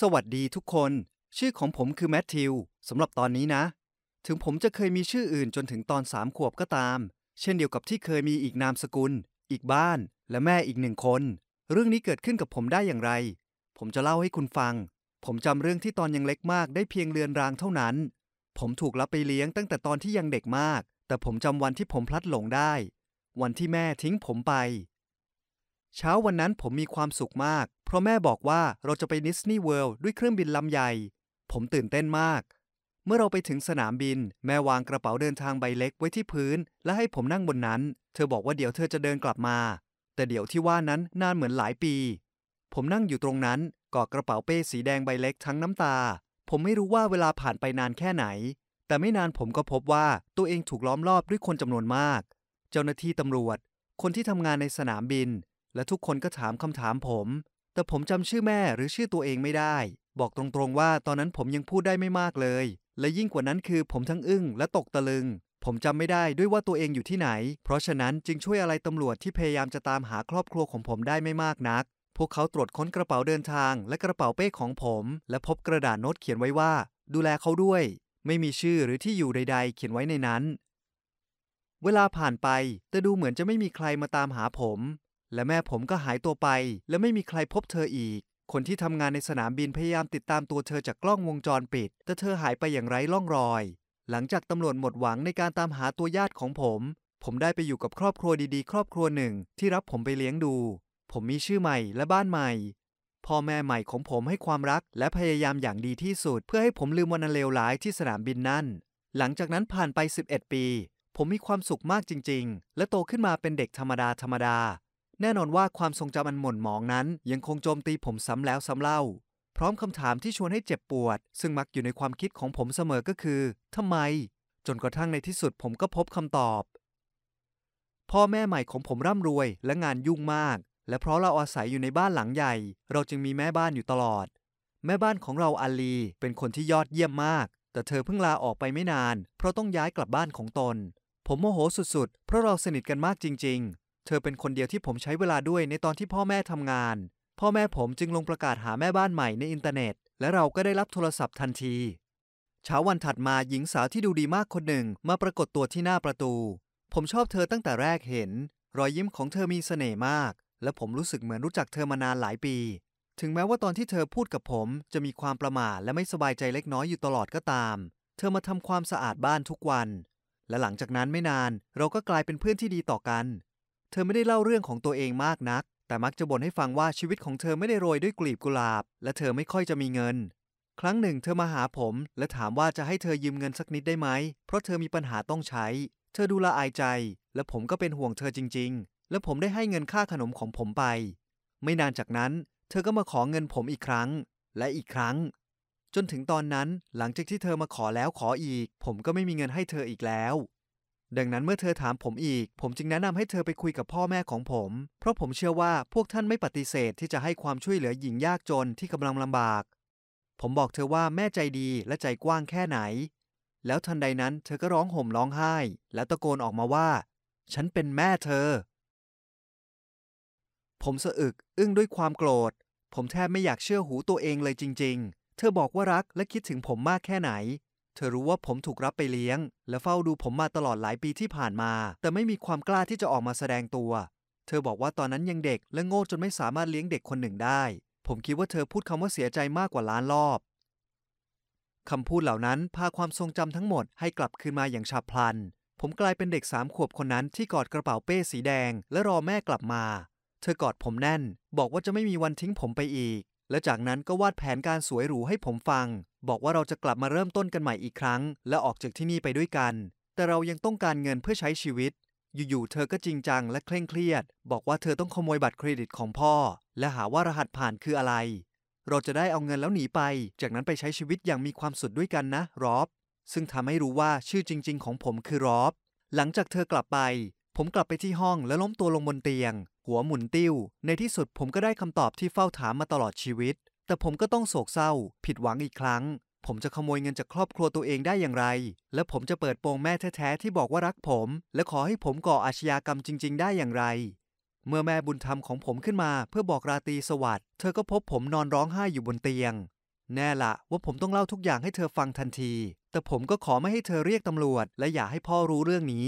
สวัสดีทุกคน ชื่อของผมคือแมทธิวสำหรับตอนนี้นะ ถึงผมจะเคยมีชื่ออื่นจนถึงตอนสามขวบก็ตาม เช่นเดียวกับที่เคยมีอีกนามสกุล อีกบ้าน และแม่อีกหนึ่งคน เรื่องนี้เกิดขึ้นกับผมได้อย่างไร ผมจะเล่าให้คุณฟัง ผมจำเรื่องที่ตอนยังเล็กมากได้เพียงเรือนรางเท่านั้น ผมถูกรับไปเลี้ยงตั้งแต่ตอนที่ยังเด็กมาก แต่ผมจำวันที่ผมพลัดหลงได้ วันที่แม่ทิ้งผมไป เช้าวันนั้นผมมีความสุขมาก เพราะแม่บอกว่าเราจะไปดิสนีย์เวิลด์ด้วยเครื่องบินลำใหญ่ ผมตื่นเต้นมาก เมื่อเราไปถึงสนามบิน แม่วางกระเป๋าเดินทางใบเล็กไว้ที่พื้น และให้ผมนั่งบนนั้น เธอบอกว่าเดี๋ยวเธอจะเดินกลับมา แต่เดี๋ยวที่ว่านั้นนานเหมือนหลายปี ผมนั่งอยู่ตรงนั้นกอดกระเป๋าเป้สีแดงใบเล็กทั้งน้ำตา ผมไม่รู้ว่าเวลาผ่านไปนานแค่ไหน แต่ไม่นานผมก็พบว่าตัวเองถูกล้อมรอบด้วยคนจำนวนมาก เจ้าหน้าที่ตำรวจ คนที่ทำงานในสนามบิน และทุกคนก็ถามคำถามผม แต่ผมจำชื่อแม่หรือชื่อตัวเองไม่ได้ บอกตรงๆว่าตอนนั้นผมยังพูดได้ไม่มากเลย และยิ่งกว่านั้นคือผมทั้งอึ้งและตกตะลึง ผมจำไม่ได้ด้วยว่าตัวเองอยู่ที่ไหน เพราะฉะนั้นจึงช่วยอะไรตำรวจที่พยายามจะตามหาครอบครัวของผมได้ไม่มากนัก พวกเขาตรวจค้นกระเป๋าเดินทาง และกระเป๋าเป้ของผม และพบกระดาษโน้ตเขียนไว้ว่า ดูแลเขาด้วย ไม่มีชื่อหรือที่อยู่ใด ๆ เขียนไว้ในนั้นเวลาผ่านไปแต่ดูเหมือนจะไม่มีใครมาตามหาผม และแม่ผมก็หายตัวไป และไม่มีใครพบเธออีก คนที่ทำงานในสนามบินพยายามติดตามตัวเธอจากกล้องวงจรปิด แต่เธอหายไปอย่างไร้ร่องรอย หลังจากตำรวจหมดหวังในการตามหาตัวญาติของผม ผมได้ไปอยู่กับครอบครัวดีๆ ครอบครัวหนึ่ง ที่รับผมไปเลี้ยงดู ผมมีชื่อใหม่และบ้านใหม่ พ่อแม่ใหม่ของผมให้ความรัก และพยายามอย่างดีที่สุด เพื่อให้ผมลืมวันเลวร้ายที่สนามบินนั่น หลังจากนั้นผ่านไป 11 ปี ผมมีความสุขมากจริง ๆ และโตขึ้นมาเป็นเด็กธรรมดาธรรมดา แน่นอนว่าความทรงจำอันหม่นหมองนั้น ยังคงโจมตีผมซ้ำแล้วซ้ำเล่า พร้อมคำถามที่ชวนให้เจ็บปวด ซึ่งมักอยู่ในความคิดของผมเสมอก็คือทำไม จนกระทั่งในที่สุดผมก็พบคำตอบ พ่อแม่ใหม่ของผมร่ำรวยและงานยุ่งมาก และเพราะเราอาศัยอยู่ในบ้านหลังใหญ่ เราจึงมีแม่บ้านอยู่ตลอด แม่บ้านของเราอาลีเป็นคนที่ยอดเยี่ยมมาก แต่เธอเพิ่งลาออกไปไม่นาน เพราะต้องย้ายกลับบ้านของตน ผมโมโหสุดๆ เพราะเราสนิทกันมากจริง ๆ เธอเป็นคนเดียวที่ผมใช้เวลาด้วยในตอนที่พ่อแม่ทำงาน พ่อแม่ผมจึงลงประกาศหาแม่บ้านใหม่ในอินเทอร์เน็ต และเราก็ได้รับโทรศัพท์ทันที เช้าวันถัดมาหญิงสาวที่ดูดีมากคนหนึ่งมาปรากฏตัวที่หน้าประตู ผมชอบเธอตั้งแต่แรกเห็น รอยยิ้มของเธอมีเสน่ห์มาก และผมรู้สึกเหมือนรู้จักเธอมานานหลายปี ถึงแม้ว่าตอนที่เธอพูดกับผมจะมีความประหม่าและไม่สบายใจเล็กน้อยอยู่ตลอดก็ตาม เธอมาทำความสะอาดบ้านทุกวัน และหลังจากนั้นไม่นานเราก็กลายเป็นเพื่อนที่ดีต่อกัน เธอไม่ได้เล่าเรื่องของตัวเองมากนัก แต่มักจะบ่นให้ฟังว่าชีวิตของเธอไม่ได้โรยด้วยกลีบกุหลาบ และเธอไม่ค่อยจะมีเงิน ครั้งหนึ่งเธอมาหาผม และถามว่าจะให้เธอยืมเงินสักนิดได้ไหม เพราะเธอมีปัญหาต้องใช้ เธอดูละอายใจ และผมก็เป็นห่วงเธอจริง ๆ และผมได้ให้เงินค่าขนมของผมไป ไม่นานจากนั้น เธอก็มาขอเงินผมอีกครั้ง และอีกครั้ง จนถึงตอนนั้นหลังจากที่เธอมาขอแล้วขออีก ผมก็ไม่มีเงินให้เธออีกแล้ว ดังนั้นเมื่อเธอถามผมอีก ผมจึงแนะนำให้เธอไปคุยกับพ่อแม่ของผม เพราะผมเชื่อว่าพวกท่านไม่ปฏิเสธที่จะให้ความช่วยเหลือหญิงยากจนที่กำลังลำบาก ผมบอกเธอว่าแม่ใจดีและใจกว้างแค่ไหน แล้วทันใดนั้นเธอก็ร้องห่มร้องไห้ และตะโกนออกมาว่า ฉันเป็นแม่เธอ ผมสะอึกอึ้งด้วยความโกรธ ผมแทบไม่อยากเชื่อหูตัวเองเลยจริง ๆ เธอบอกว่ารักและคิดถึงผมมากแค่ไหน เธอรู้ว่าผมถูกรับไปเลี้ยง และเฝ้าดูผมมาตลอดหลายปีที่ผ่านมา แต่ไม่มีความกล้าที่จะออกมาแสดงตัว เธอบอกว่าตอนนั้นยังเด็ก และโง่จนไม่สามารถเลี้ยงเด็กคนหนึ่งได้ ผมคิดว่าเธอพูดคำว่าเสียใจมากกว่าล้านรอบคำพูดเหล่านั้นพาความทรงจำทั้งหมดให้กลับคืนมาอย่างฉับพลัน ผมกลายเป็นเด็กสามขวบคนนั้นที่กอดกระเป๋าเป้สีแดง และรอแม่กลับมา เธอกอดผมแน่น บอกว่าจะไม่มีวันทิ้งผมไปอีก และจากนั้นก็วาดแผนการสวยหรูให้ผมฟัง บอกว่าเราจะกลับมาเริ่มต้นกันใหม่อีกครั้ง และออกจากที่นี่ไปด้วยกัน แต่เรายังต้องการเงินเพื่อใช้ชีวิต อยู่ๆ เธอก็จริงจังและเคร่งเครียด บอกว่าเธอต้องขโมยบัตรเครดิตของพ่อ และหาว่ารหัสผ่านคืออะไร เราจะได้เอาเงินแล้วหนีไป จากนั้นไปใช้ชีวิตอย่างมีความสุขด้วยกันนะรอบซึ่งทำให้รู้ว่าชื่อจริง ๆ ของผมคือรอบหลังจากเธอกลับไป ผมกลับไปที่ห้องและล้มตัวลงบนเตียง หัวหมุนติ้ว ในที่สุดผมก็ได้คำตอบที่เฝ้าถามมาตลอดชีวิต แต่ผมก็ต้องโศกเศร้า ผิดหวังอีกครั้ง ผมจะขโมยเงินจากครอบครัวตัวเองได้อย่างไร และผมจะเปิดโปงแม่แท้ๆที่บอกว่ารักผม และขอให้ผมก่ออาชญากรรมจริง ๆ ได้อย่างไร เมื่อแม่บุญธรรมของผมขึ้นมาเพื่อบอกราตรีสวัสดิ์เธอก็พบผมนอนร้องไห้อยู่บนเตียง แน่ละว่าผมต้องเล่าทุกอย่างให้เธอฟังทันที แต่ผมก็ขอไม่ให้เธอเรียกตำรวจ และอย่าให้พ่อรู้เรื่องนี้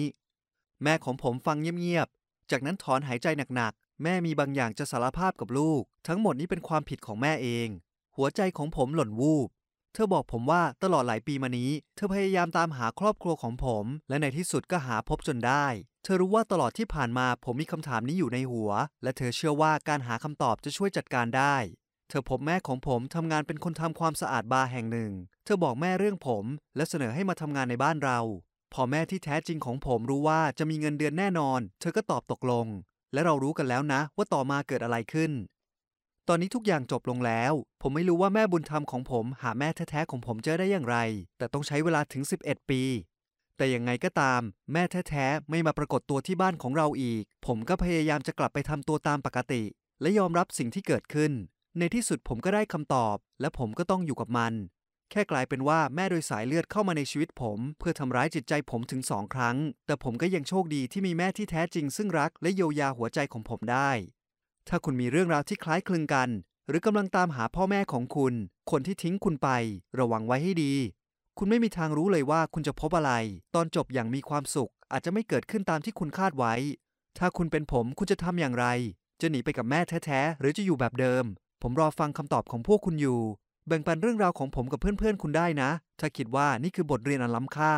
แม่ของผมฟังเงียบๆ จากนั้นถอนหายใจหนักๆ แม่มีบางอย่างจะสารภาพกับลูก ทั้งหมดนี้เป็นความผิดของแม่เอง หัวใจของผมหล่นวูบ เธอบอกผมว่าตลอดหลายปีมานี้ เธอพยายามตามหาครอบครัวของผม และในที่สุดก็หาพบจนได้ เธอรู้ว่าตลอดที่ผ่านมาผมมีคำถามนี้อยู่ในหัว และเธอเชื่อว่าการหาคำตอบจะช่วยจัดการได้เธอพบแม่ของผมทำงานเป็นคนทำความสะอาดบาร์แห่งหนึ่ง เธอบอกแม่เรื่องผม และเสนอให้มาทำงานในบ้านเรา พอแม่ที่แท้จริงของผมรู้ว่าจะมีเงินเดือนแน่นอน เธอก็ตอบตกลง และเรารู้กันแล้วนะ ว่าต่อมาเกิดอะไรขึ้น ตอนนี้ทุกอย่างจบลงแล้ว ผมไม่รู้ว่าแม่บุญธรรมของผม หาแม่แท้ๆของผมเจอได้อย่างไร แต่ต้องใช้เวลาถึง 11 ปี แต่ยังไงก็ตาม แม่แท้ๆไม่มาปรากฏตัวที่บ้านของเราอีก ผมก็พยายามจะกลับไปทำตัวตามปกติ และยอมรับสิ่งที่เกิดขึ้น ในที่สุดผมก็ได้คำตอบ และผมก็ต้องอยู่กับมัน แค่กลายเป็นว่าแม่โดยสายเลือดเข้ามาในชีวิตผม เพื่อทำร้ายจิตใจผมถึงสองครั้ง แต่ผมก็ยังโชคดีที่มีแม่ที่แท้จริง ซึ่งรักและเยียวยาหัวใจของผมได้ ถ้าคุณมีเรื่องราวที่คล้ายคลึงกัน หรือกำลังตามหาพ่อแม่ของคุณ คนที่ทิ้งคุณไป ระวังไว้ให้ดี คุณไม่มีทางรู้เลยว่าคุณจะพบอะไร ตอนจบอย่างมีความสุข อาจจะไม่เกิดขึ้นตามที่คุณคาดไว้ ถ้าคุณเป็นผมคุณจะทำอย่างไร จะหนีไปกับแม่แท้ๆหรือจะอยู่แบบเดิม ผมรอฟังคำตอบของพวกคุณอยู่ แบ่งปันเรื่องราวของผมกับเพื่อนๆคุณได้นะ ถ้าคิดว่านี่คือบทเรียนอันล้ำค่า